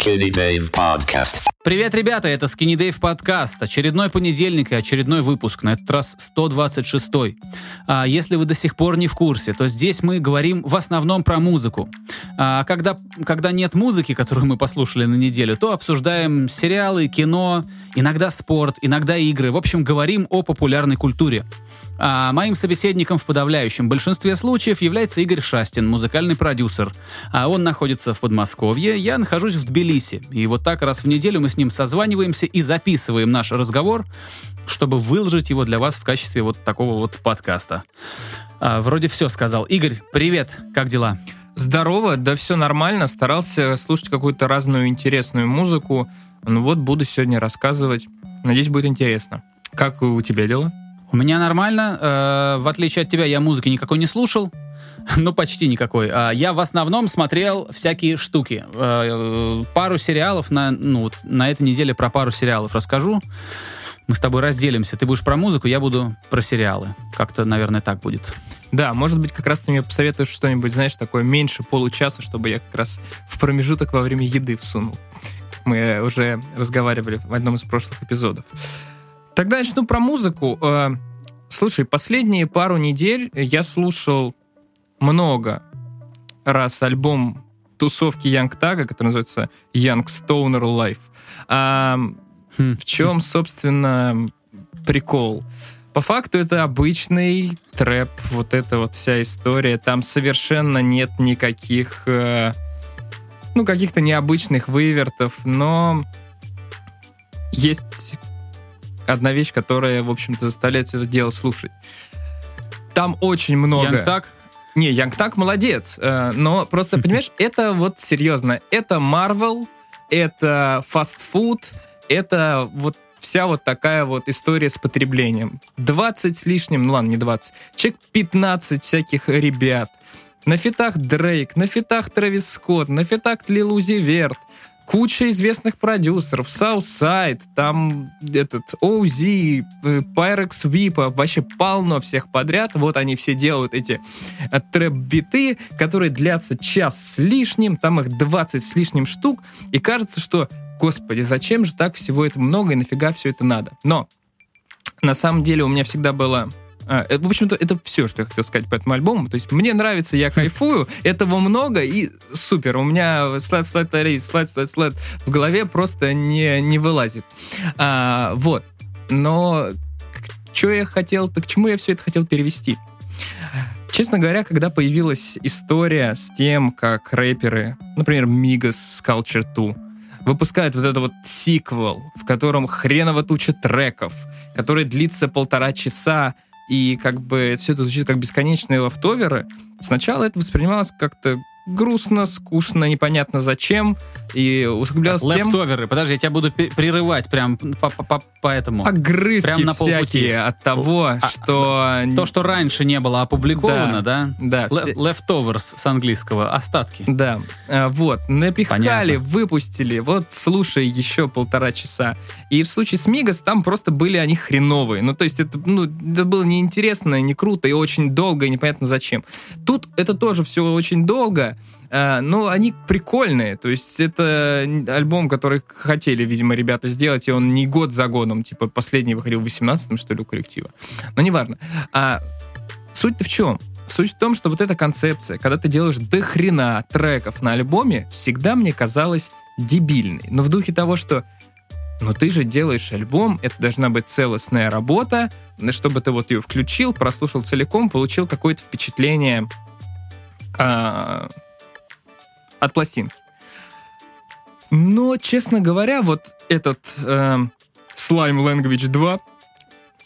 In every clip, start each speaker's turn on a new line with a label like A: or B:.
A: Skinny Dave Podcast.
B: Привет, ребята, это Skinny Dave подкаст. Очередной понедельник и очередной выпуск, на этот раз 126 а Если вы до сих пор не в курсе, то здесь мы говорим в основном про музыку. А когда, когда нет музыки, которую мы послушали на неделю, то обсуждаем сериалы, кино, иногда спорт, иногда игры. В общем, говорим о популярной культуре. А моим собеседником в подавляющем большинстве случаев является Игорь Шастин, музыкальный продюсер. А он находится в Подмосковье, я нахожусь в Тбилиси. И вот так раз в неделю мы с ним созваниваемся и записываем наш разговор, чтобы выложить его для вас в качестве вот такого вот подкаста. А, вроде все сказал. Игорь, привет, как дела?
C: Здорово, да все нормально. Старался слушать какую-то разную интересную музыку. Ну вот, буду сегодня рассказывать. Надеюсь, будет интересно. Как у тебя дела?
B: У меня нормально. Э, в отличие от тебя, я музыки никакой не слушал. ну, почти никакой. А я в основном смотрел всякие штуки. Э, пару сериалов на, ну, вот, на этой неделе про пару сериалов расскажу. Мы с тобой разделимся. Ты будешь про музыку, я буду про сериалы. Как-то, наверное, так будет.
C: Да, может быть, как раз ты мне посоветуешь что-нибудь, знаешь, такое меньше получаса, чтобы я как раз в промежуток во время еды всунул. Мы уже разговаривали в одном из прошлых эпизодов. Тогда начну про музыку. Э, слушай, последние пару недель я слушал много раз альбом тусовки Young Tag, который называется Young Stoner Life. А, хм. В чем, собственно, прикол? По факту это обычный трэп, вот эта вот вся история. Там совершенно нет никаких, э, ну, каких-то необычных вывертов, но есть одна вещь, которая, в общем-то, заставляет все это дело слушать. Там очень много...
B: Young Tag?
C: Не, Янг Так молодец, э, но просто, понимаешь, это вот серьезно, это Marvel, это фастфуд, это вот вся вот такая вот история с потреблением. 20 с лишним, ну ладно, не 20, человек 15 всяких ребят. На фитах Дрейк, на фитах Трэвис Скотт, на фитах Лил Узи Верт, куча известных продюсеров, Southside, там этот OZ, э, Pyrex Whip, вообще полно всех подряд. Вот они все делают эти э, трэп-биты, которые длятся час с лишним, там их 20 с лишним штук, и кажется, что, господи, зачем же так всего это много и нафига все это надо? Но на самом деле у меня всегда было а, э, в общем-то, это все, что я хотел сказать по этому альбому. То есть мне нравится, я кайфую, этого много и супер. У меня слайд, слайд, слайд, слайд, слайд в голове просто не, не вылазит. А, вот. Но что я хотел, так к чему я все это хотел перевести? Честно говоря, когда появилась история с тем, как рэперы, например, Migos Culture 2, выпускают вот этот вот сиквел, в котором хреново туча треков, который длится полтора часа, и как бы все это звучит как бесконечные лофтоверы, сначала это воспринималось как-то грустно, скучно, непонятно зачем, и усугублялось
B: тем... Лефтоверы, подожди, я тебя буду перерывать прям по, по, по этому.
C: Огрызки прям на всякие от того, а, что...
B: То, что раньше не было опубликовано, да?
C: Да.
B: да все... Leftovers с английского, остатки.
C: Да, а, вот, напихали, Понятно. выпустили, вот слушай еще полтора часа. И в случае с Мигас там просто были они хреновые. Ну, то есть это, ну, это было неинтересно, не круто и очень долго, и непонятно зачем. Тут это тоже все очень долго, Uh, но они прикольные. То есть это альбом, который хотели, видимо, ребята сделать, и он не год за годом. Типа последний выходил в 18-м, что ли, у коллектива. Но неважно. А суть-то в чем? Суть в том, что вот эта концепция, когда ты делаешь до хрена треков на альбоме, всегда мне казалась дебильной. Но в духе того, что но ты же делаешь альбом, это должна быть целостная работа, чтобы ты вот ее включил, прослушал целиком, получил какое-то впечатление а, от пластинки. Но, честно говоря, вот этот э, Slime Language 2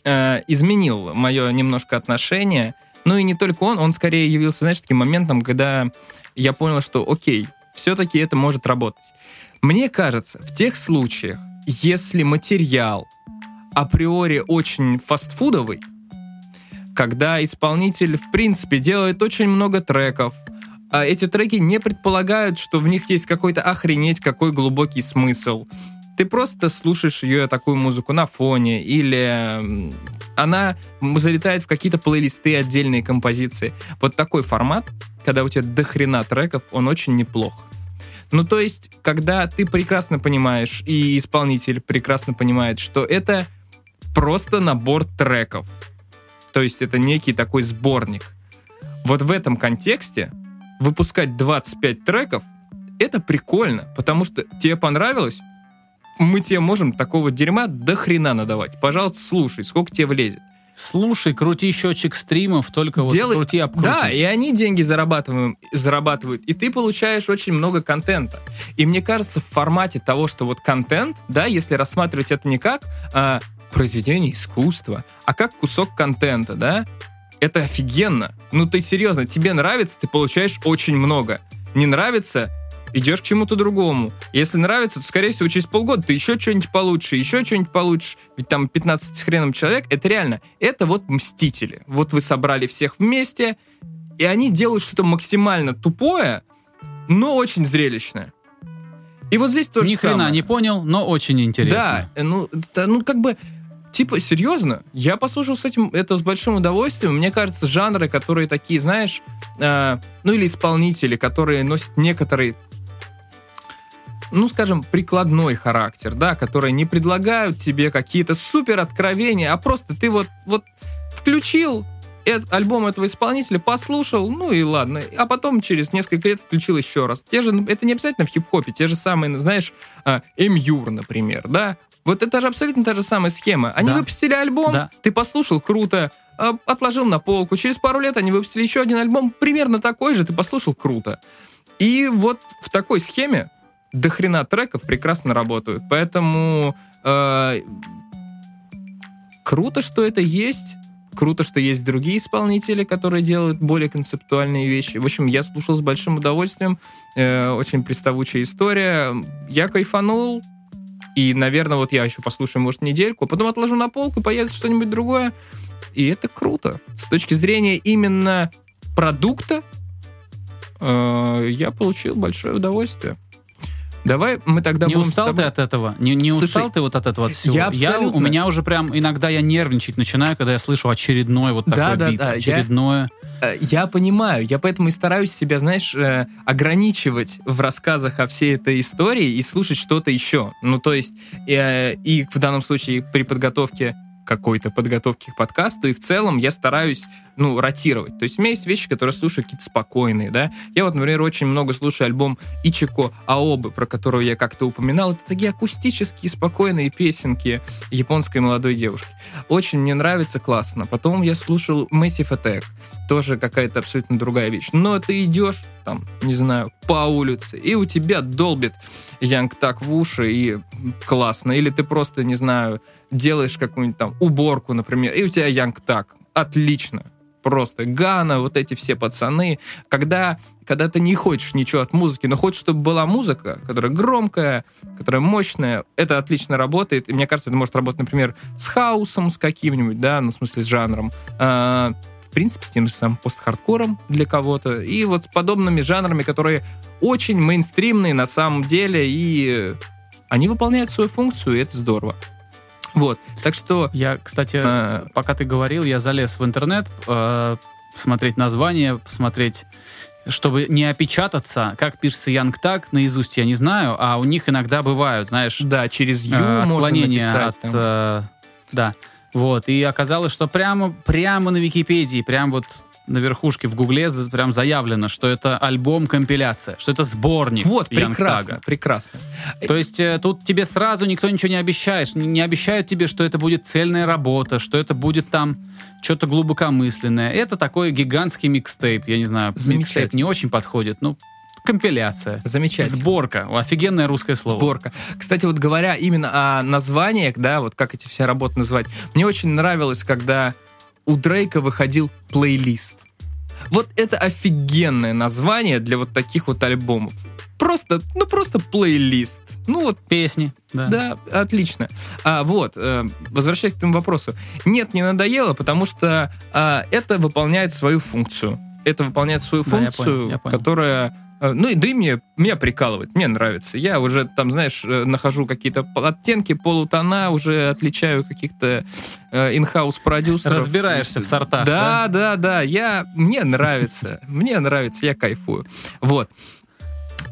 C: э, изменил мое немножко отношение. Ну и не только он, он скорее явился, знаешь, таким моментом, когда я понял, что окей, все-таки это может работать. Мне кажется, в тех случаях, если материал априори очень фастфудовый, когда исполнитель, в принципе, делает очень много треков, а эти треки не предполагают, что в них есть какой-то охренеть какой глубокий смысл. Ты просто слушаешь ее такую музыку на фоне, или она залетает в какие-то плейлисты, отдельные композиции. Вот такой формат, когда у тебя дохрена треков, он очень неплох. Ну, то есть, когда ты прекрасно понимаешь, и исполнитель прекрасно понимает, что это просто набор треков. То есть, это некий такой сборник. Вот в этом контексте выпускать 25 треков это прикольно, потому что тебе понравилось, мы тебе можем такого дерьма до хрена надавать. Пожалуйста, слушай, сколько тебе влезет.
B: Слушай, крути счетчик стримов, только вот
C: Делай-
B: крути обкрутишь.
C: Да, и они деньги зарабатывают, зарабатывают, и ты получаешь очень много контента. И мне кажется, в формате того, что вот контент, да, если рассматривать это не как а, произведение искусства, а как кусок контента, да, это офигенно. Ну ты серьезно, тебе нравится, ты получаешь очень много. Не нравится, идешь к чему-то другому. Если нравится, то, скорее всего, через полгода ты еще что-нибудь получше, еще что-нибудь получишь. Ведь там 15 с хреном человек, это реально, это вот мстители. Вот вы собрали всех вместе, и они делают что-то максимально тупое, но очень зрелищное. И вот здесь тоже
B: Ни хрена не понял, но очень интересно.
C: да, ну, да, ну как бы, типа, серьезно, я послушал с этим это с большим удовольствием. Мне кажется, жанры, которые такие, знаешь, э, ну или исполнители, которые носят некоторый, ну, скажем, прикладной характер, да, которые не предлагают тебе какие-то супер откровения, а просто ты вот, вот включил эт- альбом этого исполнителя, послушал, ну и ладно. А потом через несколько лет включил еще раз. Те же, это не обязательно в хип-хопе, те же самые, знаешь, а, Эмюр, например, да? Вот это же абсолютно та же самая схема. Они
B: Да.
C: выпустили альбом,
B: Да.
C: ты послушал, круто, а, отложил на полку. Через пару лет они выпустили еще один альбом, примерно такой же, ты послушал, круто. И вот в такой схеме до хрена треков прекрасно работают. Поэтому э, круто, что это есть. Круто, что есть другие исполнители, которые делают более концептуальные вещи. В общем, я слушал с большим удовольствием. Э, очень приставучая история. Я кайфанул. И, наверное, вот я еще послушаю, может, недельку, а потом отложу на полку, появится что-нибудь другое. И это круто. С точки зрения именно продукта, э, я получил большое удовольствие. Давай мы тогда
B: не
C: будем
B: устал
C: тобой-
B: ты от этого? Не, не
C: Слушай,
B: устал ты вот от этого от всего?
C: я абсолютно-
B: у меня уже прям иногда я нервничать начинаю, когда я слышу очередной вот такой
C: Да, да,
B: бит,
C: да, я-
B: очередное.
C: Э, Я понимаю, я поэтому и стараюсь себя, знаешь, э, ограничивать в рассказах о всей этой истории и слушать что-то еще. Ну, то есть, э, и в данном случае при подготовке какой-то подготовки к подкасту, и в целом я стараюсь, ну, ротировать. То есть у меня есть вещи, которые слушаю какие-то спокойные, да. Я вот, например, очень много слушаю альбом Ичико Аобы, про которого я как-то упоминал. Это такие акустические, спокойные песенки японской молодой девушки. Очень мне нравится, классно. Потом я слушал Massive Attack. Тоже какая-то абсолютно другая вещь. Но ты идешь, там, не знаю, по улице, и у тебя долбит Янг так в уши, и классно. Или ты просто, не знаю, делаешь какую-нибудь там уборку, например, и у тебя Янг так. Отлично. Просто Гана, вот эти все пацаны. Когда, когда ты не хочешь ничего от музыки, но хочешь, чтобы была музыка, которая громкая, которая мощная, это отлично работает. И мне кажется, это может работать, например, с хаусом, с каким-нибудь, да, ну, в смысле, с жанром. А, в принципе, с тем же самым пост-хардкором для кого-то. И вот с подобными жанрами, которые очень мейнстримные на самом деле, и они выполняют свою функцию, и это здорово. Вот, так что...
B: Я, кстати,
C: А.
B: пока ты говорил, я залез в интернет, э, посмотреть название, посмотреть, чтобы не опечататься, как пишется Янг так наизусть, я не знаю, а у них иногда бывают, знаешь,
C: Да, через Ю
B: э, отклонения
C: написать,
B: от...
C: там.
B: э, да, вот, и оказалось, что прямо, прямо на Википедии, прям вот на верхушке в Гугле прям заявлено, что это альбом-компиляция, что это сборник
C: Вот,
B: Янг
C: прекрасно,
B: Тага.
C: прекрасно.
B: То есть э, тут тебе сразу никто ничего не обещает. Не обещают тебе, что это будет цельная работа, что это будет там что-то глубокомысленное. Это такой гигантский микстейп. Я не знаю, микстейп не очень подходит. Ну, компиляция.
C: Замечательно.
B: Сборка. Офигенное русское слово.
C: Сборка. Кстати, вот говоря именно о названиях, да, вот как эти все работы называть, мне очень нравилось, когда у Дрейка выходил плейлист. Вот это офигенное название для вот таких вот альбомов. Просто, ну просто плейлист. Ну вот
B: Песни. Да.
C: Да, отлично. А, вот, э, возвращаясь к этому вопросу. Нет, не надоело, потому что а, это выполняет свою функцию. Это выполняет свою
B: Да, я
C: функцию,
B: понял, я понял.
C: которая... э, Ну и да и мне, меня прикалывает, мне нравится. Я уже там, знаешь, э, нахожу какие-то оттенки, полутона, уже отличаю каких-то э, инхаус продюсеров.
B: Разбираешься в сортах.
C: Да, да, да, я, мне нравится, мне нравится, я кайфую. Вот.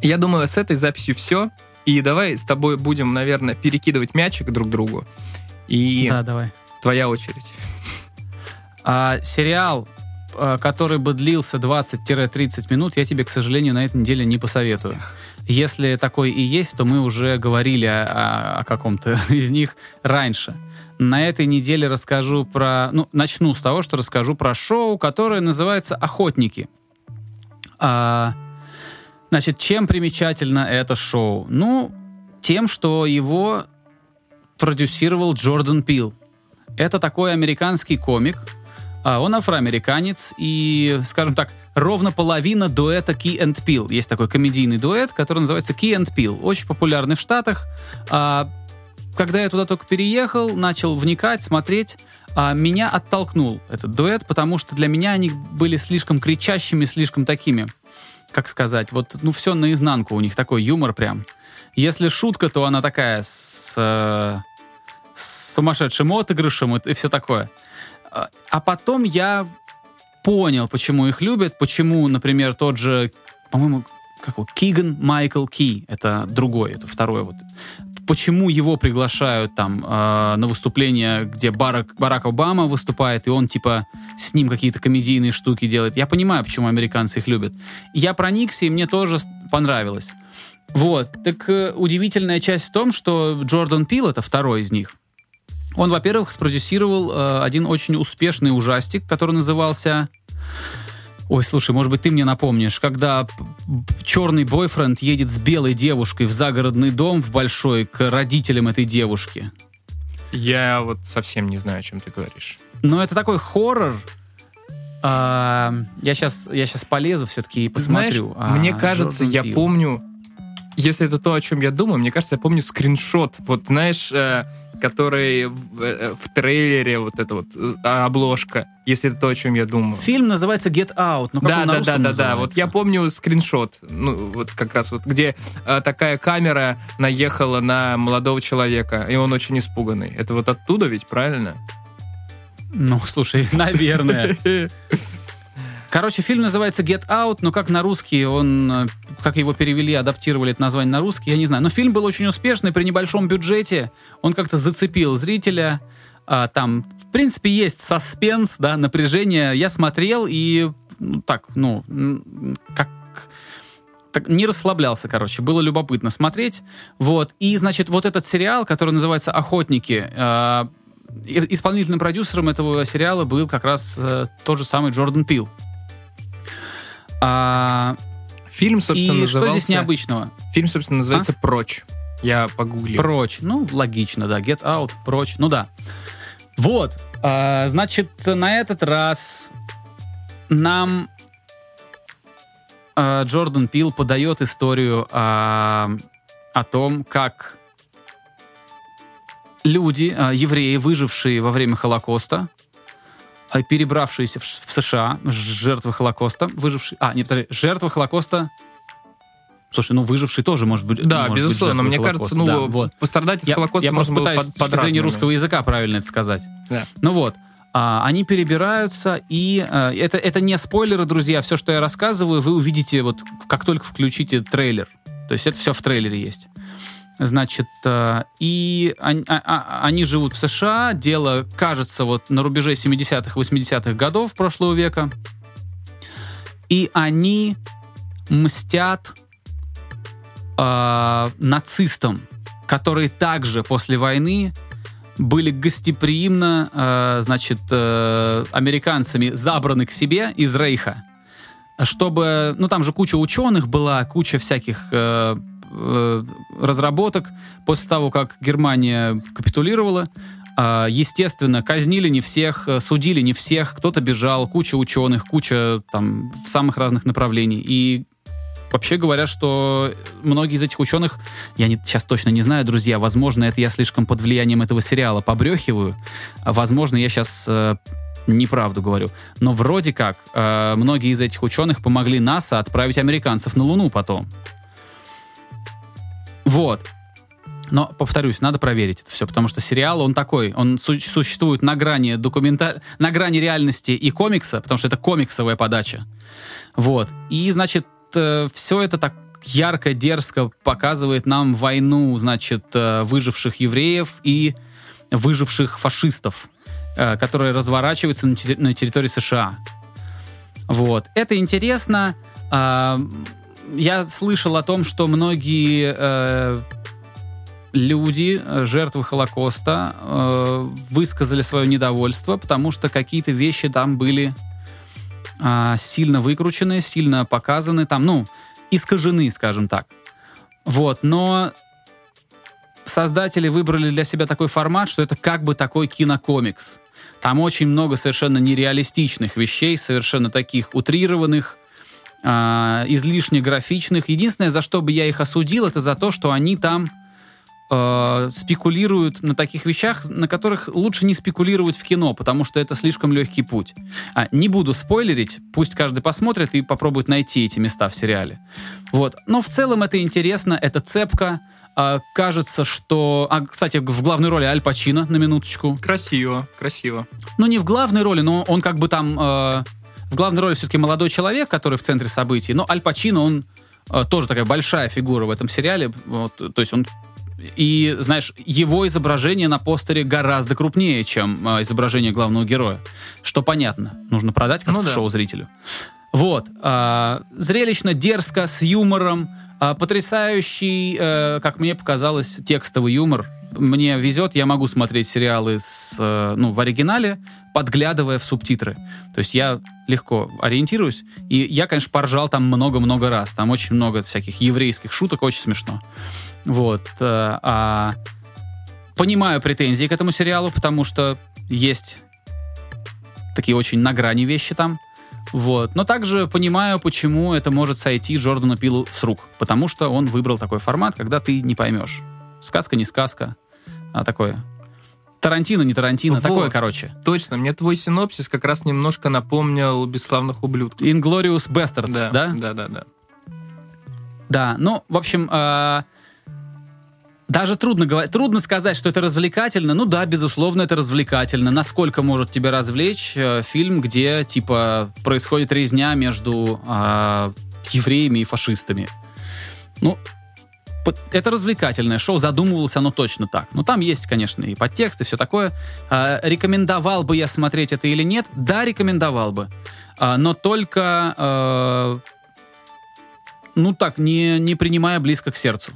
C: Я думаю, с этой записью все. И давай с тобой будем, наверное, перекидывать мячик друг другу. И
B: Да, давай.
C: твоя очередь.
B: А, сериал, который бы длился 20-30 минут, я тебе, к сожалению, на этой неделе не посоветую. Если такой и есть, то мы уже говорили о- о каком-то из них раньше. На этой неделе расскажу про... Ну, начну с того, что расскажу про шоу, которое называется «Охотники». А, значит, чем примечательно это шоу? Ну, тем, что его продюсировал Джордан Пил. Это такой американский комик. А, Он афроамериканец и, скажем так, ровно половина дуэта Key and Peele. Есть такой комедийный дуэт, который называется Key and Peele. Очень популярный в Штатах. А, Когда я туда только переехал, начал вникать, смотреть, а, меня оттолкнул этот дуэт, потому что для меня они были слишком кричащими, слишком такими, как сказать, вот, ну, все наизнанку у них, такой юмор прям. Если шутка, то она такая с, э, с сумасшедшим отыгрышем и, и все такое. А- потом я понял, почему их любят, почему, например, тот же, по-моему, как его, Киган Майкл Ки, это другой, это второй вот. Почему его приглашают там э, на выступление, где Барак, Барак Обама выступает, и он типа с ним какие-то комедийные штуки делает. Я понимаю, почему американцы их любят. Я проникся, и мне тоже понравилось. Вот. Так э, удивительная часть в том, что Джордан Пил, это второй из них, он, во-первых, спродюсировал э, один очень успешный ужастик, который назывался... Ой, слушай, может быть, ты мне напомнишь, когда черный бойфренд едет с белой девушкой в загородный дом в большой к родителям этой девушки.
C: Я вот совсем не знаю, о чем ты говоришь.
B: Но это такой хоррор. А, я сейчас я сейчас полезу все-таки и посмотрю.
C: Знаешь, мне
B: А,
C: кажется,
B: Джордан
C: я
B: Пил.
C: помню, если это то, о чем я думаю, мне кажется, я помню скриншот, вот знаешь, э, который в, э, в трейлере, вот эта вот э, обложка, если это то, о чем я думаю.
B: Фильм называется Get Out. Ну, как
C: Да, да, да, да, да. Вот я помню скриншот, ну вот как раз вот, где э, такая камера наехала на молодого человека, и он очень испуганный. Это вот оттуда ведь, правильно?
B: Ну, слушай, наверное. Короче, фильм называется Get Out, но как на русский он, э, как его перевели, адаптировали это название на русский, я не знаю. Но фильм был очень успешный при небольшом бюджете. Он как-то зацепил зрителя. А, там, в принципе, есть саспенс, да, напряжение. Я смотрел и ну, так, ну, как так, не расслаблялся, короче, было любопытно смотреть. Вот. И, значит, вот этот сериал, который называется «Охотники», э, исполнительным продюсером этого сериала был как раз э, тот же самый Джордан Пил. А,
C: Фильм, собственно,
B: и
C: назывался...
B: что здесь необычного?
C: Фильм, собственно, называется «Прочь». Я погуглил.
B: Прочь. Ну, логично, да. Get out, прочь. Ну да. Вот. А, значит, на этот раз нам а, Джордан Пил подает историю а, о том, как люди, а, евреи, выжившие во время Холокоста, а, перебравшиеся в, США, жертвы Холокоста, выжившие... А, не, подожди, жертвы Холокоста... Слушай, ну выживший тоже может быть
C: Да,
B: может быть
C: безусловно.
B: жертвой
C: Мне
B: Холокоста.
C: кажется, ну,
B: Да, вот.
C: пострадать от
B: Я,
C: Холокоста
B: я
C: можно
B: пытаюсь
C: под,
B: с точки зрения русского языка правильно это сказать.
C: Да.
B: Ну вот, а, они перебираются, и а, это, это не спойлеры, друзья. Все, что я рассказываю, вы увидите, вот как только включите трейлер. То есть это все в трейлере есть. Значит, а, и они, а- а- они живут в США. Дело, кажется, вот на рубеже 70-х, 80-х годов прошлого века. И они мстят а, нацистам, которые также после войны были гостеприимно, э, значит, э, американцами забраны к себе из Рейха, чтобы, ну там же куча ученых была, куча всяких э, э, разработок после того, как Германия капитулировала. А, Естественно, казнили не всех, э, судили не всех, кто-то бежал, куча ученых, куча там в самых разных направлений. И Вообще говорят, что многие из этих ученых, я не, сейчас точно не знаю, друзья, возможно, это я слишком под влиянием этого сериала побрехиваю, а возможно, я сейчас э, неправду говорю, но вроде как э, многие из этих ученых помогли НАСА отправить американцев на Луну потом. Вот. Но, повторюсь, надо проверить это все, потому что сериал, он такой, он су- существует на грани документа... на грани реальности и комикса, потому что это комиксовая подача. Вот. И, значит, все это так ярко, дерзко показывает нам войну, значит, э, выживших евреев и выживших фашистов, э, которая разворачивается на, на территории США. Вот. Это интересно. А, я слышал о том, что многие э, люди, жертвы Холокоста, э, высказали свое недовольство, потому что какие-то вещи там были э, сильно выкручены, сильно показаны, там, ну, искажены, скажем так. Вот, но создатели выбрали для себя такой формат, что это как бы такой кинокомикс. Там очень много совершенно нереалистичных вещей, совершенно таких утрированных, э, излишне графичных. Единственное, за что бы я их осудил, это за то, что они там э, спекулируют на таких вещах, на которых лучше не спекулировать в кино, потому что это слишком легкий путь. А, не буду спойлерить, пусть каждый посмотрит и попробует найти эти места в сериале. Вот. Но в целом это интересно, это цепка. А, кажется, что... А, кстати, в главной роли Аль Пачино, на минуточку.
C: Красиво, красиво.
B: Ну, не в главной роли, но он как бы там... Э, в главной роли все-таки молодой человек, который в центре событий. Но Аль Пачино, он э, тоже такая большая фигура в этом сериале. Вот, то есть он и, знаешь, его изображение на постере гораздо крупнее, чем э, изображение главного героя. Что понятно. Нужно продать как-то ну, да. шоу зрителю. Вот. Э, зрелищно, дерзко, с юмором. Э, потрясающий, э, как мне показалось, текстовый юмор мне везет, я могу смотреть сериалы с, э, ну, в оригинале, подглядывая в субтитры. То есть я легко ориентируюсь. И я, конечно, поржал там много-много раз. Там очень много всяких еврейских шуток, очень смешно. Вот. Э, а, понимаю претензии к этому сериалу, потому что есть такие очень на грани вещи там. Вот. Но также понимаю, почему это может сойти Джордану Пилу с рук. Потому что он выбрал такой формат, когда ты не поймешь. Сказка, не сказка, а такое. Тарантино, не Тарантино, вот, такое, короче.
C: Точно, мне твой синопсис как раз немножко напомнил «Бесславных ублюдков».
B: Inglorious Bastards, да?
C: Да, да, да. Да,
B: да ну, в общем, э, даже трудно, говорить, трудно сказать, что это развлекательно. Ну да, безусловно, это развлекательно. Насколько может тебя развлечь э, фильм, где, типа, происходит резня между э, евреями и фашистами? Ну, это развлекательное шоу, задумывалось оно точно так. Но там есть, конечно, и подтекст, и все такое. А, рекомендовал бы я смотреть это или нет? Да, рекомендовал бы. А, но только, а, ну так, не, не принимая близко к сердцу.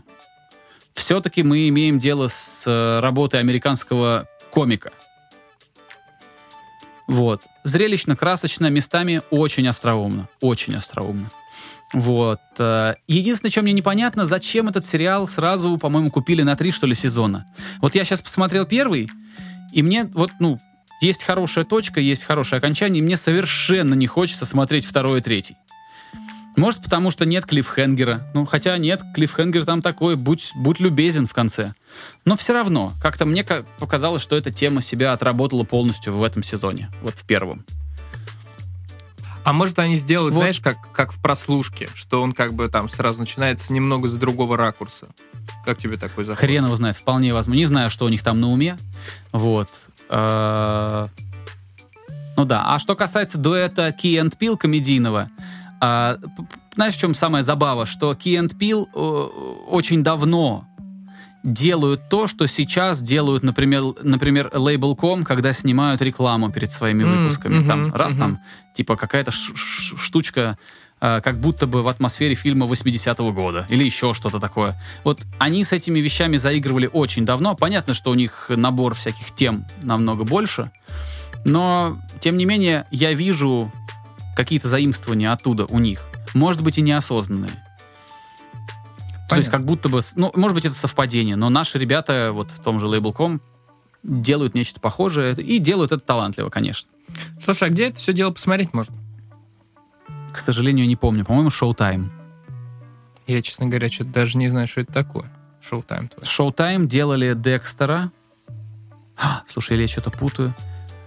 B: Все-таки мы имеем дело с э, работой американского комика. Вот. Зрелищно, красочно, местами очень остроумно. Очень остроумно. Вот. Э, единственное, что мне непонятно, зачем этот сериал сразу, по-моему, купили на три, что ли, сезона. Вот я сейчас посмотрел первый, и мне вот, ну, есть хорошая точка, есть хорошее окончание, и мне совершенно не хочется смотреть второй и третий. Может, потому что нет клиффхенгера. Ну, хотя нет, клиффхенгер там такой, будь, будь любезен в конце. Но все равно, как-то мне показалось, что эта тема себя отработала полностью в этом сезоне, вот в первом.
C: А может они сделают, вот. знаешь, как, как в прослушке, что он как бы там сразу начинается немного с другого ракурса. Как тебе такой заход?
B: Хрен его знает, вполне возможно. Не знаю, что у них там на уме. Вот. А, ну да. А что касается дуэта Key and Peel комедийного, а, знаешь, в чем самая забава? Что Key and Peel очень давно делают то, что сейчас делают, например, например, Label.com, когда снимают рекламу перед своими выпусками. Mm-hmm, там раз mm-hmm. там типа какая-то штучка э, как будто бы в атмосфере фильма 80-го года или еще что-то такое. Вот они с этими вещами заигрывали очень давно. Понятно, что у них набор всяких тем намного больше, но тем не менее я вижу какие-то заимствования оттуда у них. Может быть и неосознанные. Понятно. То есть как будто бы, ну, может быть, это совпадение, но наши ребята вот в том же Label.com делают нечто похожее и делают это талантливо, конечно.
C: Слушай, а где это все дело посмотреть можно?
B: К сожалению, не помню. По-моему, Showtime.
C: Я, честно говоря, что-то даже не знаю, что это такое. Showtime.
B: Showtime делали Декстера. А, слушай, или я что-то путаю.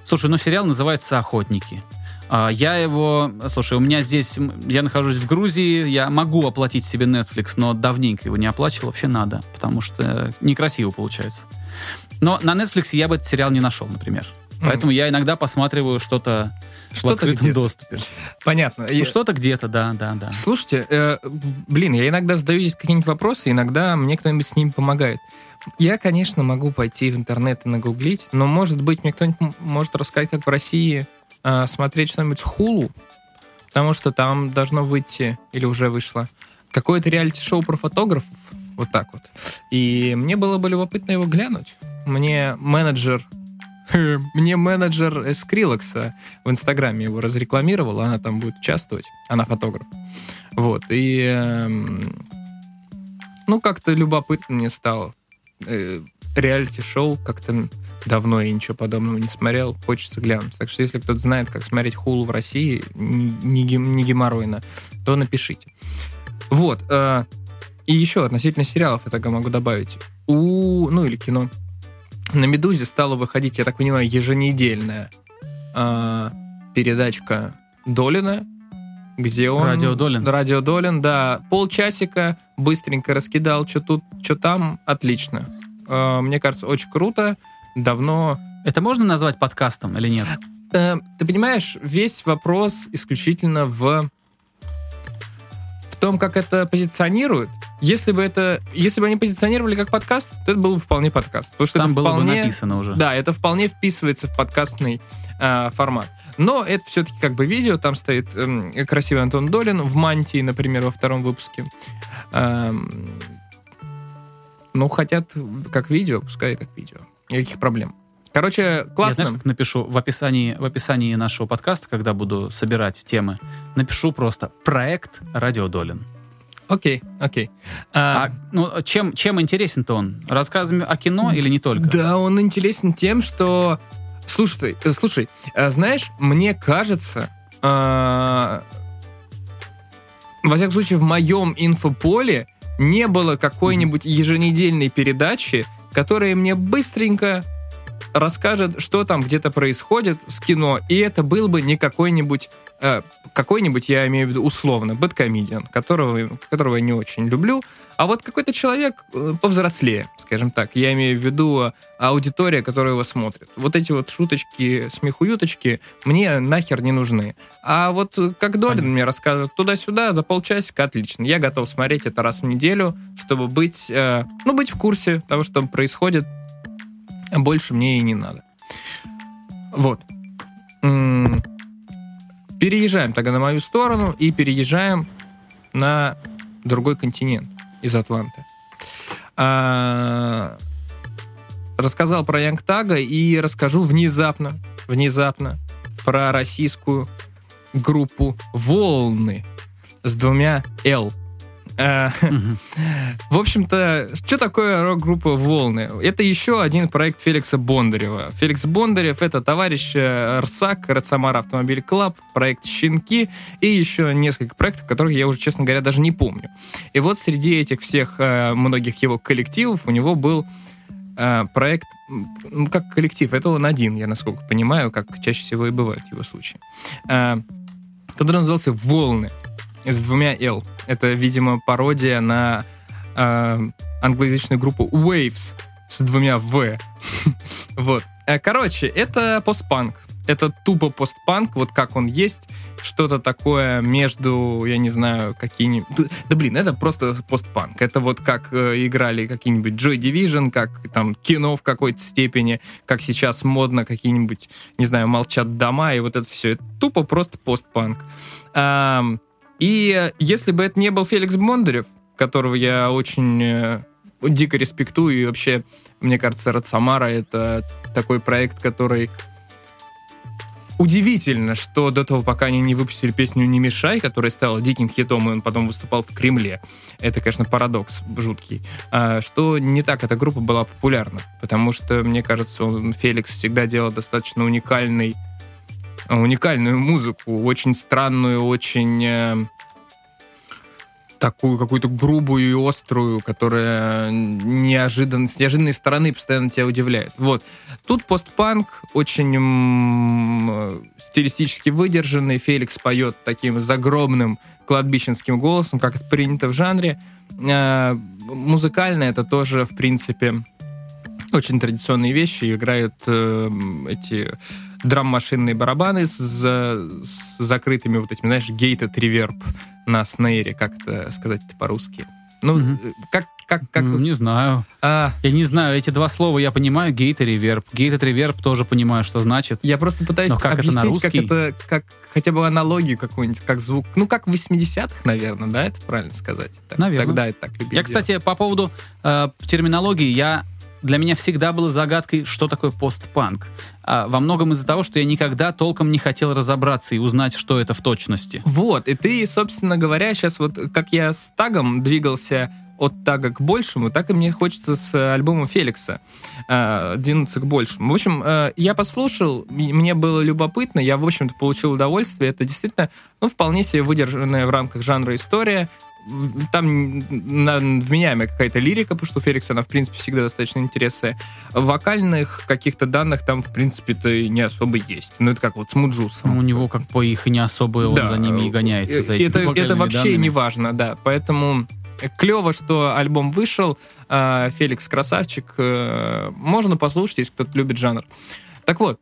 B: Слушай, ну сериал называется «Охотники». А, я его... Слушай, у меня здесь... Я нахожусь в Грузии, я могу оплатить себе Netflix, но давненько его не оплачивал. Вообще надо, потому что некрасиво получается. Но на Netflix я бы этот сериал не нашел, например. Поэтому mm-hmm. я иногда посматриваю что-то Что-то в открытом где доступе.
C: Понятно.
B: Ну, что-то где-то, да, да, да.
C: Слушайте, э, блин, я иногда задаю здесь какие-нибудь вопросы, иногда мне кто-нибудь с ними помогает. Я, конечно, могу пойти в интернет и нагуглить, но, может быть, мне кто-нибудь может рассказать, как в России э, смотреть что-нибудь хулу, потому что там должно выйти, или уже вышло, какое-то реалити-шоу про фотографов, вот так вот. И мне было бы любопытно его глянуть. Мне менеджер мне менеджер Скрилокса в Инстаграме его разрекламировал, она там будет участвовать, она фотограф. Вот, и эм, ну, как-то любопытно мне стало. Э, реалити-шоу как-то давно я ничего подобного не смотрел, хочется глянуть. Так что если кто-то знает, как смотреть хулу в России, не, не геморройно, то напишите. Вот. Э, и еще относительно сериалов я тогда могу добавить. У, ну или кино. На «Медузе» стала выходить, я так понимаю, еженедельная э, передачка Долина, где он...
B: Радио Долин.
C: Радио Долин, да. Полчасика, быстренько раскидал, что тут, что там, отлично. Э, мне кажется, очень круто. Давно...
B: Это можно назвать подкастом или нет?
C: Э, ты понимаешь, весь вопрос исключительно в том, как это позиционируют, если бы это, если бы они позиционировали как подкаст, то это был бы вполне подкаст.
B: Потому что Там это было вполне, бы написано уже.
C: Да, это вполне вписывается в подкастный э, формат. Но это все-таки как бы видео, там стоит э, красивый Антон Долин в мантии, например, во втором выпуске. Э, ну, хотят как видео, пускай как видео. Никаких проблем. Короче, классно.
B: Я знаешь, как напишу в описании, в описании нашего подкаста, когда буду собирать темы, напишу просто «Проект Радио Долин».
C: Окей, окей.
B: А, а, ну, чем, чем интересен-то он? Рассказами о кино или не только?
C: Да, он интересен тем, что... Слушай, э, слушай, э, знаешь, мне кажется, э, во всяком случае, в моем инфополе не было какой-нибудь еженедельной передачи, которая мне быстренько расскажет, что там где-то происходит с кино, и это был бы не какой-нибудь э, какой-нибудь, я имею в виду условно, бэткомедиан, которого, которого я не очень люблю, а вот какой-то человек э, повзрослее, скажем так. Я имею в виду аудитория, которая его смотрит. Вот эти вот шуточки, смехуюточки мне нахер не нужны. А вот как Долин мне рассказывает туда-сюда за полчасика, отлично. Я готов смотреть это раз в неделю, чтобы быть, э, ну, быть в курсе того, что происходит, больше мне и не надо. Вот. Переезжаем тогда на мою сторону и переезжаем на другой континент из Атланты. А, рассказал про Young Thug а и расскажу внезапно, внезапно про российскую группу «Волны» с двумя «Л». Э, в общем-то, что такое рок-группа «Волны»? Это еще один проект Феликса Бондарева. Феликс Бондарев — это товарищ э, РСАК, Royal Samara Automobile Club, проект «Щенки» и еще несколько проектов, которых я уже, честно говоря, даже не помню. И вот среди этих всех э, многих его коллективов у него был проект, ну, как коллектив, это он один, я насколько понимаю, как чаще всего и бывает в его случае, который назывался «Волны» с двумя «Л». Это, видимо, пародия на э, англоязычную группу Waves с двумя «В». вот. Э, короче, это постпанк. Это тупо постпанк, вот как он есть. Что-то такое между, я не знаю, какие-нибудь... Да, блин, это просто постпанк. Это вот как э, играли какие-нибудь Joy Division, как там кино в какой-то степени, как сейчас модно какие-нибудь, не знаю, молчат дома, и вот это все. Это тупо просто постпанк. Эм, и если бы это не был Феликс Бондарев, которого я очень э, дико респектую, и вообще, мне кажется, Рад Самара — это такой проект, который Удивительно, что до того, пока они не выпустили песню «Не мешай», которая стала диким хитом, и он потом выступал в Кремле. Это, конечно, парадокс жуткий. А, что не так эта группа была популярна. Потому что, мне кажется, он, Феликс всегда делал достаточно уникальный уникальную музыку, очень странную, очень э, такую какую-то грубую и острую, которая неожиданно, с неожиданной стороны постоянно тебя удивляет. Вот. Тут постпанк очень м, стилистически выдержанный. Феликс поет таким загробным кладбищенским голосом, как это принято в жанре. Э, музыкально это тоже, в принципе, очень традиционные вещи. Играют э, эти драм-машинные барабаны с, с закрытыми вот этими, знаешь, gated reverb на снейре, как это сказать по-русски. Ну,
B: Мгм.
C: как, как, как...
B: Ну, не знаю.
C: А,
B: Я не знаю, эти два слова я понимаю, гейт и реверб. Гейт и реверб тоже понимаю, что значит.
C: я просто пытаюсь
B: Но как это на
C: объяснить, как
B: русский?
C: это, как хотя бы аналогию какую-нибудь, как звук. Ну, как в 80-х, наверное, да, это правильно сказать? Так-
B: Наверно.
C: Тогда это так любили
B: Я, кстати, по поводу э, терминологии, я для меня всегда было загадкой, что такое постпанк. А, во многом из-за того, что я никогда толком не хотел разобраться и узнать, что это в точности.
C: Вот, и ты, собственно говоря, сейчас вот как я с тагом двигался от тага к большему, так и мне хочется с альбома Феликса э, двинуться к большему. В общем, э, я послушал, мне было любопытно, я, в общем-то, получил удовольствие. Это действительно, ну, вполне себе выдержанная в рамках жанра история. Там вменяемая какая-то лирика, потому что у Феликса она, в принципе, всегда достаточно интересная. Вокальных каких-то данных там, в принципе-то, не особо есть. Ну, это как вот с Муджусом.
B: У него как по их и не особо, он
C: Да,
B: за ними и гоняется
C: э,
B: за
C: это, это вообще
B: данными.
C: не важно, да. Поэтому клево, что альбом вышел. А, Феликс красавчик. Э, Можно послушать, если кто-то любит жанр. Так вот,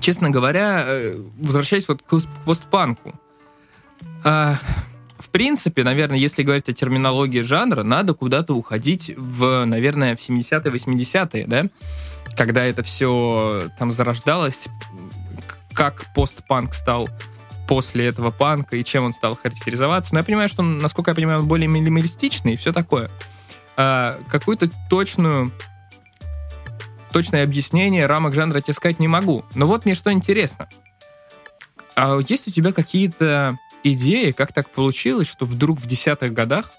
C: честно говоря, э, возвращаясь вот к постпанку. В принципе, наверное, если говорить о терминологии жанра, надо куда-то уходить в, наверное, в 70-е, 80-е, да? Когда это все там зарождалось, как постпанк стал после этого панка и чем он стал характеризоваться. Но я понимаю, что, насколько я понимаю, он более минималистичный и все такое. А, какую-то точную точное объяснение рамок жанра тебе сказать не могу. Но вот мне что интересно. А есть у тебя какие-то идеи, как так получилось, что вдруг в десятых годах,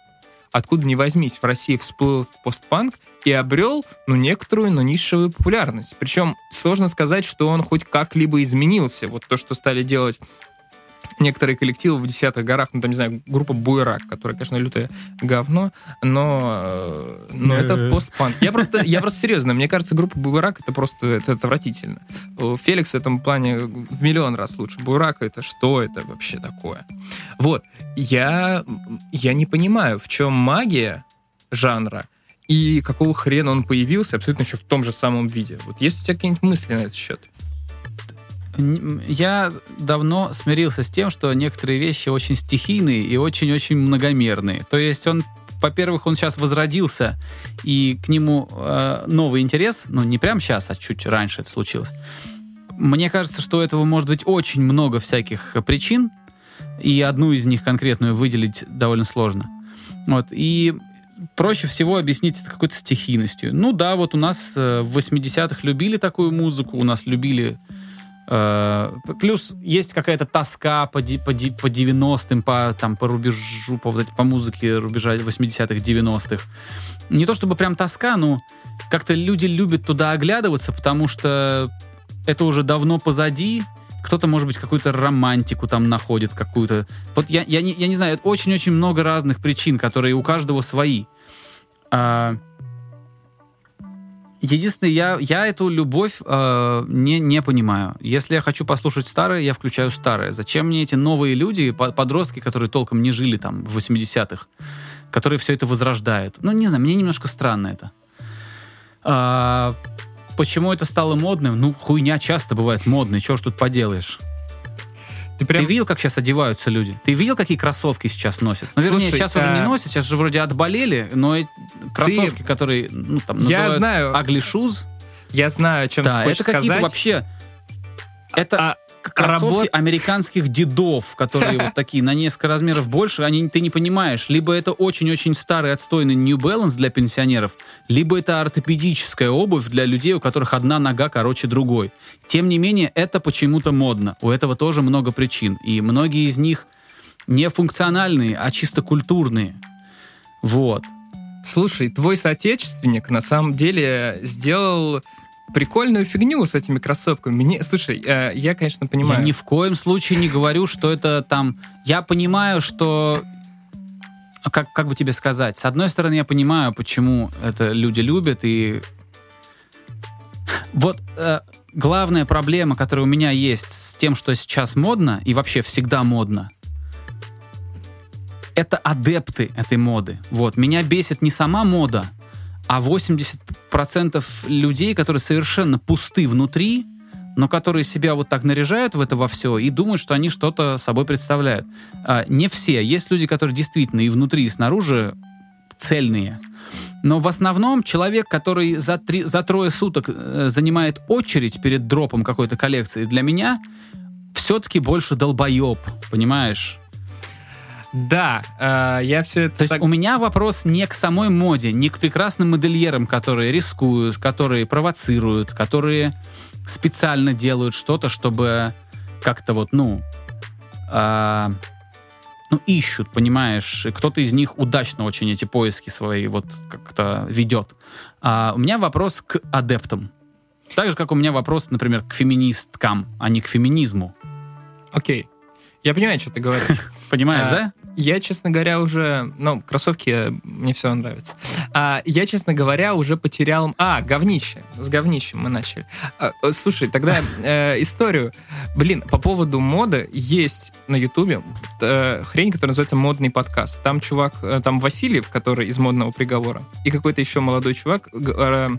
C: откуда ни возьмись, в России всплыл постпанк и обрел, ну, некоторую, но низшую популярность. Причем сложно сказать, что он хоть как-либо изменился. Вот то, что стали делать некоторые коллективы в десятых горах, ну, там, не знаю, группа Буерак, которая, конечно, лютое говно, но, э, но это в постпанк. Я просто, я просто серьезно, мне кажется, группа Буерак это просто это отвратительно. Э, Феликс в этом плане в миллион раз лучше. Буерак это что это вообще такое? Вот, я, я не понимаю, в чем магия жанра и какого хрена он появился абсолютно еще в том же самом виде. Вот есть у тебя какие-нибудь мысли на этот счет?
B: Я давно смирился с тем, что некоторые вещи очень стихийные и очень-очень многомерные. То есть он, во-первых, он сейчас возродился, и к нему э, новый интерес, ну не прямо сейчас, а чуть раньше это случилось. Мне кажется, что у этого может быть очень много всяких причин, и одну из них конкретную выделить довольно сложно. Вот, и проще всего объяснить это какой-то стихийностью. Ну да, вот у нас э, в 80-х любили такую музыку, у нас любили Плюс есть какая-то тоска по, ди- по, ди- по 90-м, по, там, по рубежу, по, по музыке рубежа 80-х, 90-х. Не то чтобы прям тоска, но как-то люди любят туда оглядываться, потому что это уже давно позади. Кто-то, может быть, какую-то романтику там находит, какую-то... Вот я, я, не, я не знаю, очень-очень много разных причин, которые у каждого свои. А, Единственное, я, я эту любовь э, не, не понимаю. Если я хочу послушать старое, я включаю старое. Зачем мне эти новые люди, по- подростки, которые толком не жили там в 80-х, которые все это возрождают? Ну, не знаю, мне немножко странно это. А, почему это стало модным? Ну, хуйня часто бывает модной, чего ж тут поделаешь?
C: Ты прям...
B: Ты видел, как сейчас одеваются люди? Ты видел, какие кроссовки сейчас носят? Ну, вернее,
C: Слушай,
B: сейчас уже
C: а-
B: не носят, сейчас же вроде отболели, но кроссовки, которые, ну, там,
C: Я
B: называют
C: знаю.
B: ugly shoes,
C: Я знаю, о чем
B: да,
C: ты хочешь
B: это какие-то
C: сказать.
B: вообще... Это
C: А
B: кроссовки
C: работ-
B: американских дедов, которые вот такие на несколько размеров больше, они ты не понимаешь. Либо это очень-очень старый отстойный New Balance для пенсионеров, либо это ортопедическая обувь для людей, у которых одна нога короче другой. Тем не менее, это почему-то модно. У этого тоже много причин. И многие из них не функциональные, а чисто культурные. Вот.
C: Слушай, твой соотечественник на самом деле сделал прикольную фигню с этими кроссовками. Мне, слушай, э, я, конечно, понимаю.
B: Я ни в коем случае не говорю, что это там... Я понимаю, что... а Как, как бы тебе сказать? С одной стороны, я понимаю, почему это люди любят, и... Вот э, главная проблема, которая у меня есть с тем, что сейчас модно, и вообще всегда модно, это адепты этой моды. Вот. Меня бесит не сама мода, а 80% людей, которые совершенно пусты внутри, но которые себя вот так наряжают в это во все и думают, что они что-то собой представляют. А, не все. Есть люди, которые действительно и внутри, и снаружи цельные. Но в основном человек, который за, три, за трое суток э, занимает очередь перед дропом какой-то коллекции, для меня все-таки больше долбоеб, понимаешь?
C: Да, э, я все это...
B: То так... есть у меня вопрос не к самой моде, не к прекрасным модельерам, которые рискуют, которые провоцируют, которые специально делают что-то, чтобы как-то вот, ну, э, ну, ищут, понимаешь, кто-то из них удачно очень эти поиски свои вот как-то ведет. А у меня вопрос к адептам. Так же, как у меня вопрос, например, к феминисткам, а не к феминизму.
C: Окей. Я понимаю, что ты говоришь.
B: Понимаешь, а, да?
C: Я, честно говоря, уже... Ну, кроссовки мне все нравится. А, я, честно говоря, уже потерял... А, говнище. С говнищем мы начали. А, э, слушай, тогда э, историю. Блин, по поводу моды есть на Ютубе э, хрень, которая называется «Модный подкаст». Там чувак, э, там Васильев, который из «Модного приговора», и какой-то еще молодой чувак э,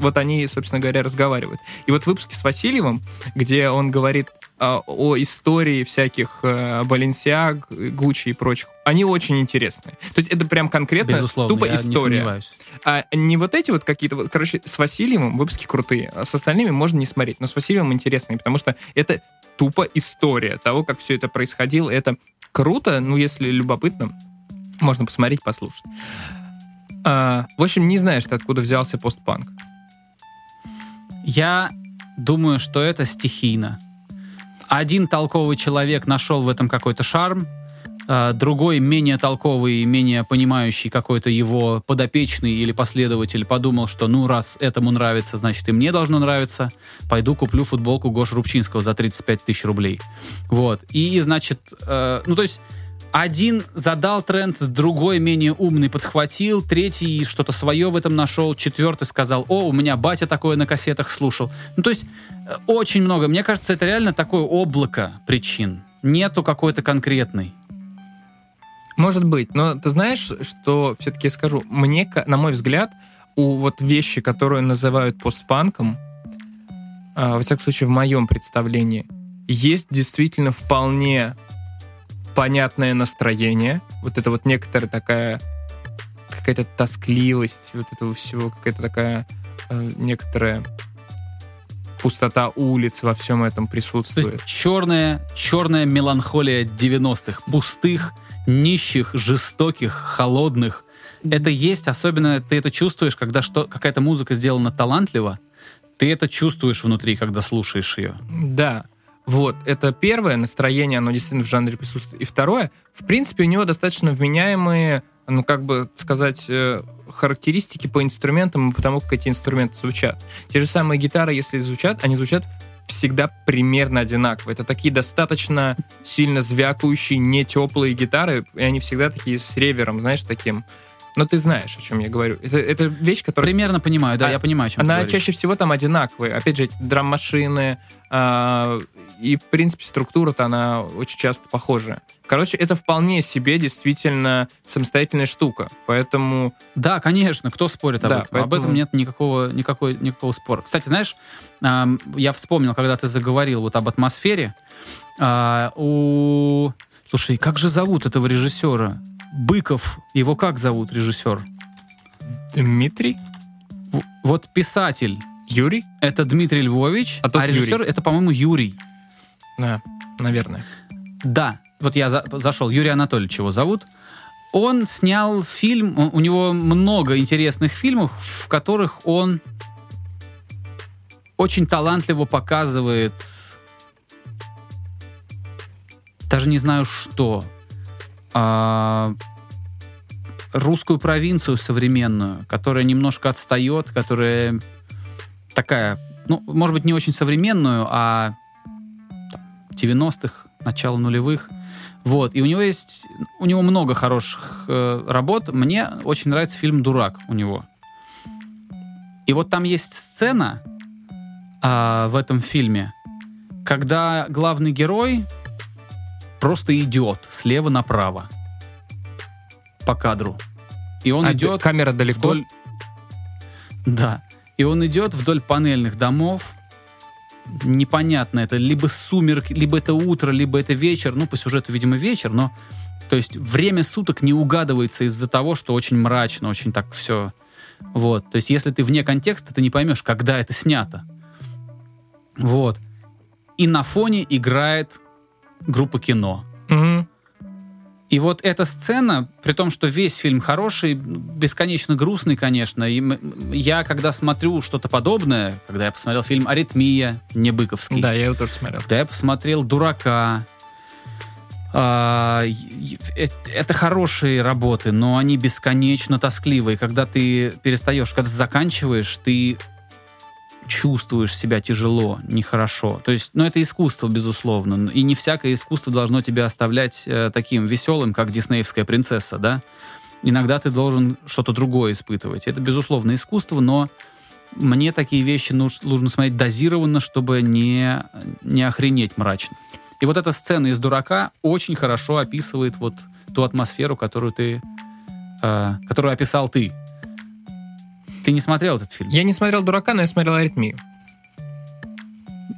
C: вот они, собственно говоря, разговаривают. И вот выпуски с Васильевым, где он говорит э, о истории всяких э, Баленсиаг, Гуччи и прочих, они очень интересные. То есть это прям конкретно
B: Безусловно,
C: тупо
B: я
C: история.
B: Не
C: а не вот эти вот какие-то... Вот, короче, с Васильевым выпуски крутые, а с остальными можно не смотреть, но с Васильевым интересные, потому что это тупо история того, как все это происходило. Это круто, ну, если любопытно, можно посмотреть, послушать. А, в общем, не знаешь ты, откуда взялся постпанк.
B: Я думаю, что это стихийно. Один толковый человек нашел в этом какой-то шарм, а, другой, менее толковый, менее понимающий какой-то его подопечный или последователь подумал, что ну раз этому нравится, значит и мне должно нравиться, пойду куплю футболку Гоши Рубчинского за 35 тысяч рублей. Вот. И, значит, э, ну то есть один задал тренд, другой менее умный подхватил, третий что-то свое в этом нашел, четвертый сказал, о, у меня батя такое на кассетах слушал. Ну, то есть э, очень много. Мне кажется, это реально такое облако причин. Нету какой-то конкретной.
C: Может быть, но ты знаешь, что все-таки я скажу, мне, на мой взгляд, у вот вещи, которые называют постпанком, э, во всяком случае, в моем представлении, есть действительно вполне понятное настроение, вот это вот некоторая такая какая-то тоскливость вот этого всего, какая-то такая э, некоторая пустота улиц во всем этом присутствует.
B: черная, черная меланхолия 90-х, пустых, нищих, жестоких, холодных. Это есть, особенно ты это чувствуешь, когда что, какая-то музыка сделана талантливо, ты это чувствуешь внутри, когда слушаешь ее.
C: Да. Вот, это первое настроение, оно действительно в жанре присутствует. И второе, в принципе, у него достаточно вменяемые, ну, как бы сказать, э, характеристики по инструментам и потому, как эти инструменты звучат. Те же самые гитары, если звучат, они звучат всегда примерно одинаково. Это такие достаточно сильно звякающие, не теплые гитары, и они всегда такие с ревером, знаешь, таким но ты знаешь, о чем я говорю. Это, это вещь, которая...
B: Примерно понимаю, да, а, я понимаю, о чем
C: Она чаще всего там одинаковая. Опять же, эти драм-машины, э, и, в принципе, структура-то она очень часто похожая. Короче, это вполне себе действительно самостоятельная штука, поэтому...
B: Да, конечно, кто спорит об да, этом? Поэтому... Об этом нет никакого, никакой, никакого спора. Кстати, знаешь, я вспомнил, когда ты заговорил вот об атмосфере, э, у... Слушай, как же зовут этого режиссера? Быков, его как зовут, режиссер?
C: Дмитрий?
B: Вот писатель.
C: Юрий?
B: Это Дмитрий Львович, а, а режиссер Юрий. это, по-моему, Юрий.
C: Да, наверное.
B: Да, вот я за, зашел, Юрий Анатольевич его зовут. Он снял фильм, у него много интересных фильмов, в которых он очень талантливо показывает даже не знаю что а, русскую провинцию современную, которая немножко отстает, которая такая, ну, может быть, не очень современную, а 90-х, начало нулевых. Вот, и у него есть, у него много хороших э, работ. Мне очень нравится фильм «Дурак» у него. И вот там есть сцена э, в этом фильме, когда главный герой просто идет слева направо по кадру. И он а идет...
C: Камера далеко? Вдоль...
B: Да. И он идет вдоль панельных домов, непонятно, это. Либо сумерки, либо это утро, либо это вечер, ну, по сюжету, видимо, вечер, но, то есть, время суток не угадывается из-за того, что очень мрачно, очень так все, вот, то есть, если ты вне контекста, ты не поймешь, когда это снято, вот, и на фоне играет группа кино,
C: Мгм.
B: И вот эта сцена, при том, что весь фильм хороший, бесконечно грустный, конечно, и я, когда смотрю что-то подобное, когда я посмотрел фильм «Аритмия», не Быковский,
C: Да, я его тоже смотрел.
B: когда я посмотрел «Дурака», а, э- это хорошие работы, но они бесконечно тоскливые. Когда ты перестаешь, когда ты заканчиваешь, ты чувствуешь себя тяжело, нехорошо. То есть, ну, это искусство, безусловно. И не всякое искусство должно тебя оставлять э, таким веселым, как диснеевская принцесса, да? Иногда ты должен что-то другое испытывать. Это, безусловно, искусство, но мне такие вещи нуж- нужно смотреть дозированно, чтобы не, не охренеть мрачно. И вот эта сцена из «Дурака» очень хорошо описывает вот ту атмосферу, которую ты, э, которую описал ты. Ты не смотрел этот фильм?
C: Я не смотрел «Дурака», но я смотрел «Аритмию».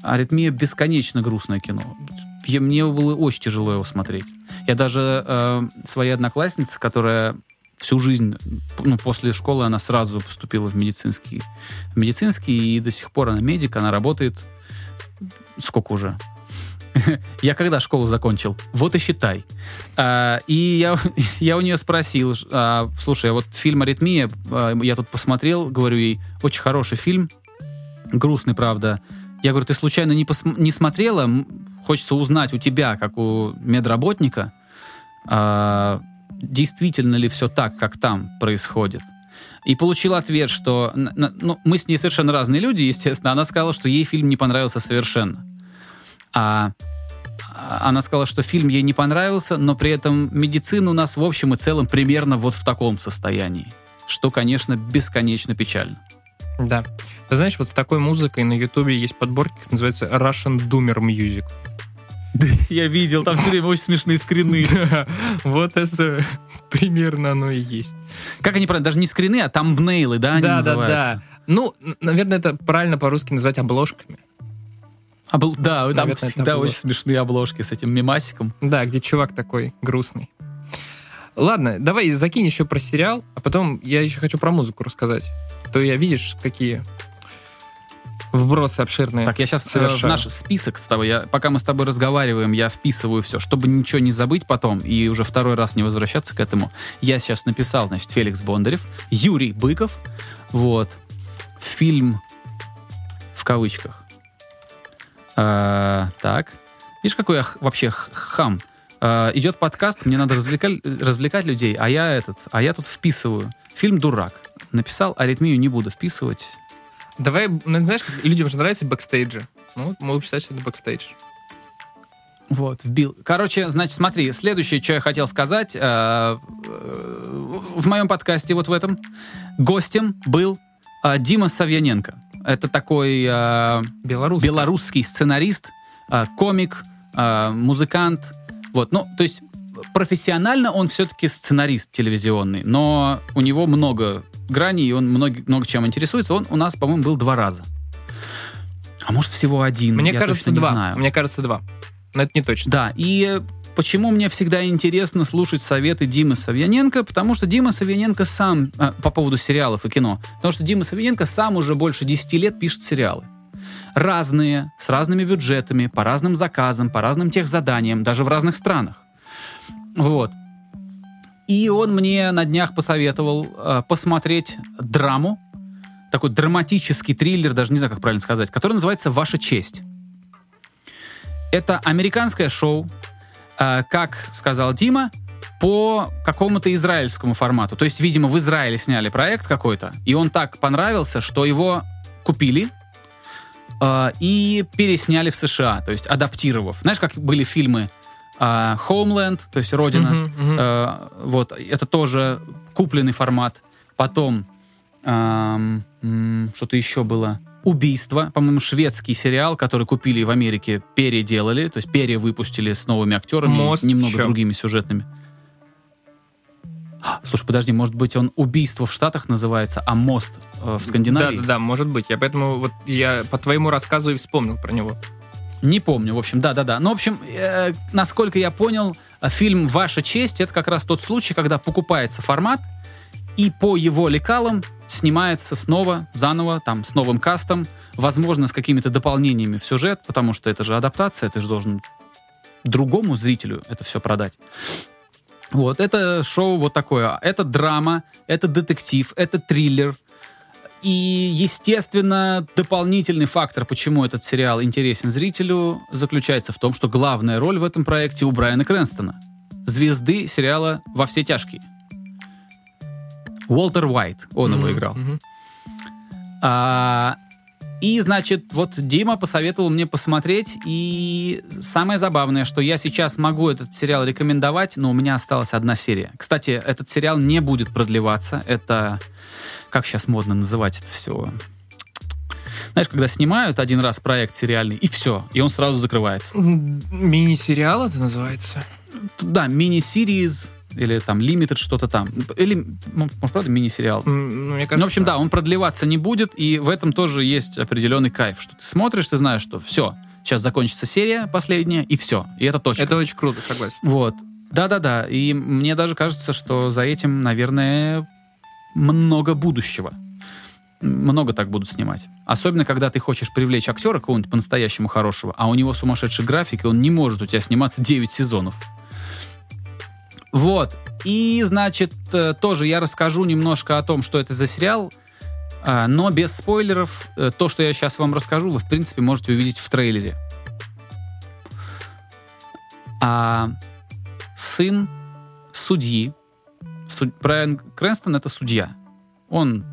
B: «Аритмия» — бесконечно грустное кино. Я- мне было очень тяжело его смотреть. Я даже э, своей однокласснице, которая всю жизнь, ну, после школы она сразу поступила в медицинский, в медицинский, и до сих пор она медик, она работает сколько уже? Я когда школу закончил? Вот и считай. А, и я, я у нее спросил, а, слушай, а вот фильм «Аритмия», а, я тут посмотрел, говорю ей, очень хороший фильм, грустный, правда. Я говорю, ты случайно не, пос- не смотрела? Хочется узнать у тебя, как у медработника, а, действительно ли все так, как там происходит. И получил ответ, что ну, мы с ней совершенно разные люди, естественно. Она сказала, что ей фильм не понравился совершенно. А а она сказала, что фильм ей не понравился, но при этом медицина у нас в общем и целом примерно вот в таком состоянии. Что, конечно, бесконечно печально.
C: Да. Ты знаешь, вот с такой музыкой на Ютубе есть подборки, как называется Russian Doomer Music.
B: Я видел, там все время очень смешные скрины.
C: Да, вот это примерно оно и есть.
B: Как они правильно, даже не скрины, а тамбнейлы, да, они
C: да, да,
B: называются?
C: да. Ну, наверное, это правильно по-русски назвать обложками.
B: А был, да, там
C: Наверное, это
B: всегда очень смешные обложки с этим мемасиком.
C: Да, где чувак такой грустный. Ладно, давай закинь еще про сериал, а потом я еще хочу про музыку рассказать. То я, видишь, какие вбросы обширные.
B: Так, я сейчас в
C: совершаю.
B: наш список с тобой, я, пока мы с тобой разговариваем, я вписываю все, чтобы ничего не забыть потом и уже второй раз не возвращаться к этому. Я сейчас написал, значит, Феликс Бондарев, Юрий Быков, вот, фильм в кавычках. А, так, видишь, какой я вообще хам. А, идет подкаст, мне надо развлекать, развлекать людей, а я этот, а я тут вписываю. Фильм «Дурак». Написал, аритмию не буду вписывать.
C: Давай, ну, знаешь, людям же нравятся бэкстейджи. Ну, вот могу считать, что это бэкстейдж.
B: Вот, вбил. Короче, значит, смотри, следующее, что я хотел сказать. э, э, в моем подкасте, вот в этом, гостем был э, Дима Савьяненко. Это такой э,
C: Белорус.
B: белорусский сценарист, э, комик, э, музыкант. Вот, ну, то есть профессионально он все-таки сценарист телевизионный, но у него много граней, и он много, много чем интересуется. Он у нас, по-моему, был два раза. А может, всего один.
C: Мне
B: я
C: кажется, два. Мне кажется, два. Но это не точно.
B: Да, и почему мне всегда интересно слушать советы Димы Савьяненко? Потому что Дима Савьяненко сам, а, по поводу сериалов и кино, потому что Дима Савьяненко сам уже больше 10 лет пишет сериалы. Разные, с разными бюджетами, по разным заказам, по разным техзаданиям, даже в разных странах. Вот. И он мне на днях посоветовал э, посмотреть драму, такой драматический триллер, даже не знаю, как правильно сказать, который называется «Ваша честь». Это американское шоу, э, как сказал Дима, по какому-то израильскому формату. То есть, видимо, в Израиле сняли проект какой-то, и он так понравился, что его купили э, и пересняли в США, то есть адаптировав. Знаешь, как были фильмы э, Homeland, то есть Родина,
C: Мгм, мгм.
B: Э, вот, это тоже купленный формат. Потом эм, м, что-то еще было. Убийство, по-моему, шведский сериал, который купили в Америке, переделали, то есть перевыпустили с новыми актерами,
C: Мост
B: с немного
C: еще.
B: другими сюжетными. Слушай, подожди, может быть, он убийство в Штатах называется, а мост э, в Скандинавии?
C: Да, да, да, может быть. Я поэтому вот я по твоему рассказу и вспомнил про него.
B: Не помню, в общем, да-да-да. Ну, в общем, э, насколько я понял, фильм «Ваша честь» — это как раз тот случай, когда покупается формат, и по его лекалам снимается снова, заново, там, с новым кастом, возможно, с какими-то дополнениями в сюжет, потому что это же адаптация, ты же должен другому зрителю это все продать. Вот, это шоу вот такое. Это драма, это детектив, это триллер. И, естественно, дополнительный фактор, почему этот сериал интересен зрителю, заключается в том, что главная роль в этом проекте у Брайана Крэнстона. Звезды сериала «Во все тяжкие». Уолтер Уайт, он mm-hmm. его играл. Mm-hmm. А, и, значит, вот Дима посоветовал мне посмотреть, и самое забавное, что я сейчас могу этот сериал рекомендовать, но у меня осталась одна серия. Кстати, этот сериал не будет продлеваться, это, как сейчас модно называть это все, знаешь, когда снимают один раз проект сериальный, и все, и он сразу закрывается.
C: Мини-сериал это называется?
B: Да, мини-сириз, или там Limited что-то там. Или, может, правда, мини-сериал.
C: Ну, мне кажется,
B: ну, в общем, да, он продлеваться не будет, и в этом тоже есть определенный кайф, что ты смотришь, ты знаешь, что все, сейчас закончится серия последняя, и все, и это точка.
C: Это очень круто, согласен.
B: Вот. Да-да-да, и мне даже кажется, что за этим, наверное, много будущего. Много так будут снимать. Особенно, когда ты хочешь привлечь актера какого-нибудь по-настоящему хорошего, а у него сумасшедший график, и он не может у тебя сниматься 9 сезонов. Вот. И, значит, э, тоже я расскажу немножко о том, что это за сериал, а, но без спойлеров. Э, то, что я сейчас вам расскажу, вы, в принципе, можете увидеть в трейлере. А сын судьи, суд, Брайан Крэнстон — это судья. Он,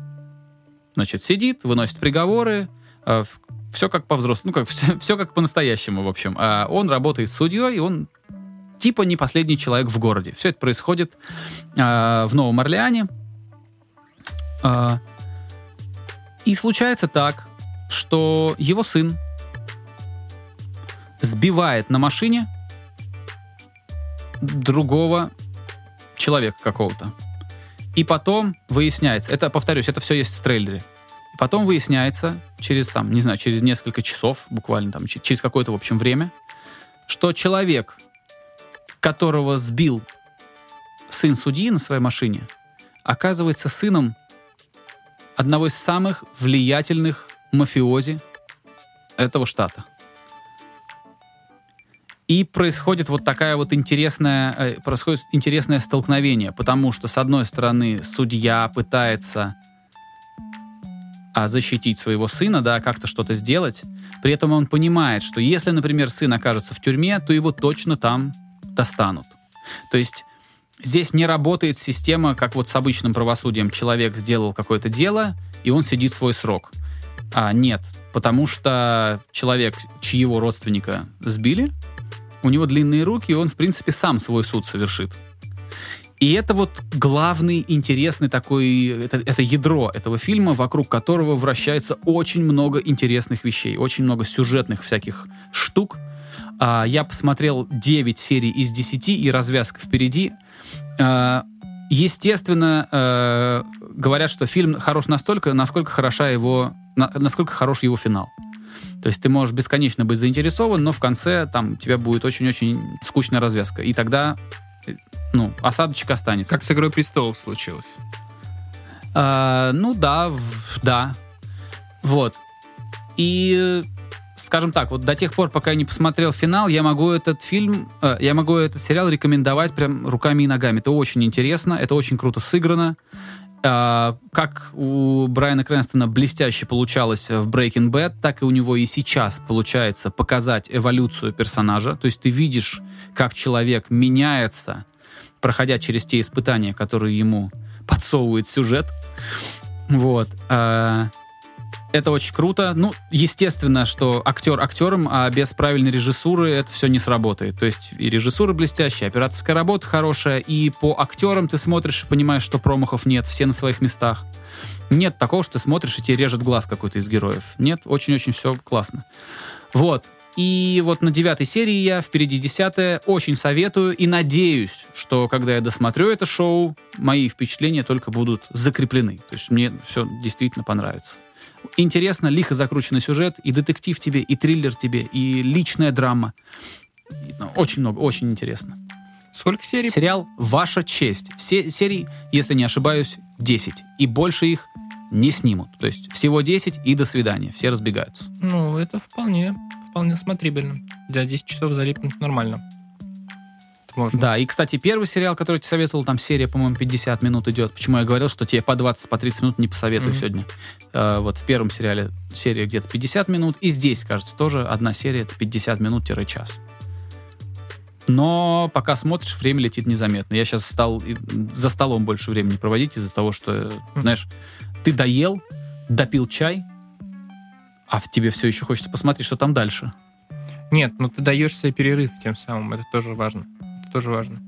B: значит, сидит, выносит приговоры, э, все как по-взрослому, ну, как, все, все как по-настоящему, в общем. А он работает судьей, и он типа не последний человек в городе. Все это происходит э, в Новом Орлеане. Э, и случается так, что его сын сбивает на машине другого человека какого-то. И потом выясняется, это, повторюсь, это все есть в трейлере. И потом выясняется через, там, не знаю, через несколько часов, буквально там, через какое-то, в общем, время, что человек, которого сбил сын судьи на своей машине, оказывается сыном одного из самых влиятельных мафиози этого штата. И происходит вот такая вот интересная, э, происходит интересное столкновение, потому что, с одной стороны, судья пытается а, защитить своего сына, да, как-то что-то сделать, при этом он понимает, что если, например, сын окажется в тюрьме, то его точно там достанут. То есть здесь не работает система, как вот с обычным правосудием. Человек сделал какое-то дело, и он сидит свой срок. А нет, потому что человек, чьего родственника сбили, у него длинные руки, и он, в принципе, сам свой суд совершит. И это вот главный интересный такой, это, это ядро этого фильма, вокруг которого вращается очень много интересных вещей, очень много сюжетных всяких штук, а, я посмотрел 9 серий из 10, и развязка впереди. А, естественно, э, говорят, что фильм хорош настолько, насколько хороша его, насколько хорош его финал. То есть ты можешь бесконечно быть заинтересован, но в конце там у тебя будет очень-очень скучная развязка. И тогда, э, ну, осадочек останется.
C: Как с «Игрой престолов» случилось.
B: А, ну да, в, да. Вот. И скажем так, вот до тех пор, пока я не посмотрел финал, я могу этот фильм, э, я могу этот сериал рекомендовать прям руками и ногами. Это очень интересно, это очень круто сыграно. Э, как у Брайана Крэнстона блестяще получалось в Breaking Bad, так и у него и сейчас получается показать эволюцию персонажа. То есть ты видишь, как человек меняется, проходя через те испытания, которые ему подсовывает сюжет. Вот. Э, это очень круто. Ну, естественно, что актер актером, а без правильной режиссуры это все не сработает. То есть и режиссура блестящая, операторская работа хорошая, и по актерам ты смотришь и понимаешь, что промахов нет, все на своих местах. Нет такого, что ты смотришь и тебе режет глаз какой-то из героев. Нет, очень-очень все классно. Вот. И вот на девятой серии я, впереди десятая, очень советую и надеюсь, что когда я досмотрю это шоу, мои впечатления только будут закреплены. То есть мне все действительно понравится. Интересно, лихо закрученный сюжет, и детектив тебе, и триллер тебе, и личная драма. Ну, очень много, очень интересно.
C: Сколько серий?
B: Сериал «Ваша честь». Се- серий, если не ошибаюсь, 10. И больше их не снимут. То есть всего 10 и до свидания. Все разбегаются.
C: Ну, это вполне, вполне смотрибельно. Для 10 часов залипнуть нормально.
B: Можно. Да, и, кстати, первый сериал, который я тебе советовал, там серия, по-моему, 50 минут идет. Почему я говорил, что тебе по 20, по 30 минут не посоветую mm-hmm. сегодня. А, вот в первом сериале серия где-то 50 минут, и здесь, кажется, тоже одна серия, это 50 минут-час. Но пока смотришь, время летит незаметно. Я сейчас стал за столом больше времени проводить из-за того, что, знаешь, ты доел, допил чай, а в тебе все еще хочется посмотреть, что там дальше.
C: Нет, ну ты даешь себе перерыв тем самым, это тоже важно. Тоже важно.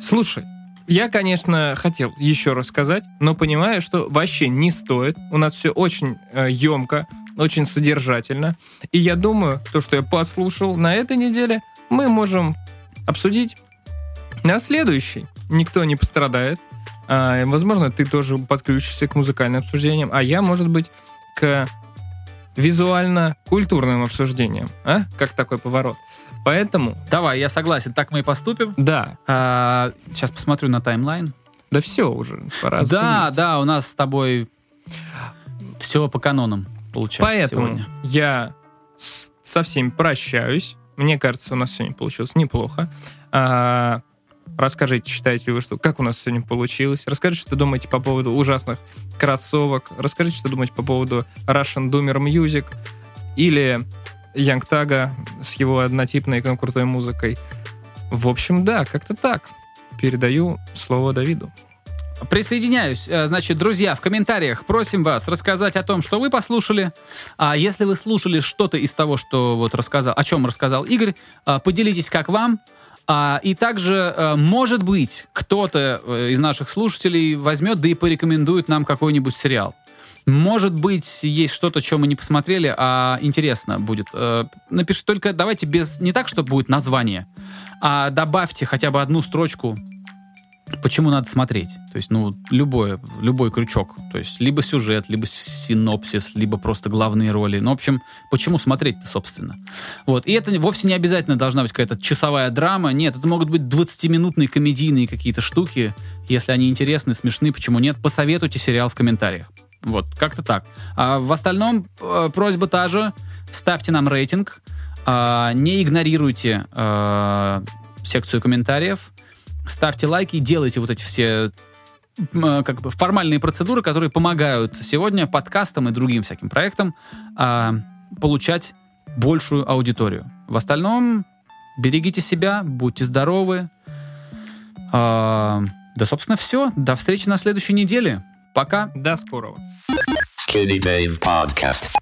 C: Слушай, я, конечно, хотел еще рассказать, но понимаю, что вообще не стоит. У нас все очень э, емко, очень содержательно. И я думаю, то, что я послушал на этой неделе, мы можем обсудить на следующий. Никто не пострадает. А, возможно, ты тоже подключишься к музыкальным обсуждениям, а я, может быть, к визуально-культурным обсуждениям. А? Как такой поворот? Поэтому...
B: Давай, я согласен, так мы и поступим.
C: Да.
B: А, сейчас посмотрю на таймлайн.
C: Да все уже, пора
B: Да, да, у нас с тобой все по канонам получается
C: Поэтому
B: сегодня.
C: я со всеми прощаюсь. Мне кажется, у нас сегодня получилось неплохо. А, расскажите, считаете вы, что как у нас сегодня получилось. Расскажите, что думаете по поводу ужасных кроссовок. Расскажите, что думаете по поводу Russian Doomer Music или Young Тага с его однотипной и крутой музыкой. В общем, да, как-то так. Передаю слово Давиду.
B: Присоединяюсь. Э, значит, друзья, в комментариях просим вас рассказать о том, что вы послушали. А если вы слушали что-то из того, что вот рассказал, о чем рассказал Игорь, э, поделитесь, как вам. А, и также, э, может быть, кто-то из наших слушателей возьмет, да и порекомендует нам какой-нибудь сериал. Может быть, есть что-то, что мы не посмотрели, а интересно будет. Напишите только, давайте без, не так, чтобы будет название, а добавьте хотя бы одну строчку почему надо смотреть? То есть, ну, любой, любой крючок. То есть, либо сюжет, либо синопсис, либо просто главные роли. Ну, в общем, почему смотреть-то, собственно? Вот. И это вовсе не обязательно должна быть какая-то часовая драма. Нет, это могут быть 20-минутные комедийные какие-то штуки. Если они интересны, смешны, почему нет? Посоветуйте сериал в комментариях. Вот, как-то так. А в остальном э, просьба та же. Ставьте нам рейтинг. Э, не игнорируйте э, секцию комментариев ставьте лайки, делайте вот эти все как бы формальные процедуры, которые помогают сегодня подкастам и другим всяким проектам а, получать большую аудиторию. В остальном берегите себя, будьте здоровы. А, да, собственно, все. До встречи на следующей неделе. Пока.
C: До скорого.
A: Skinny Dave Podcast.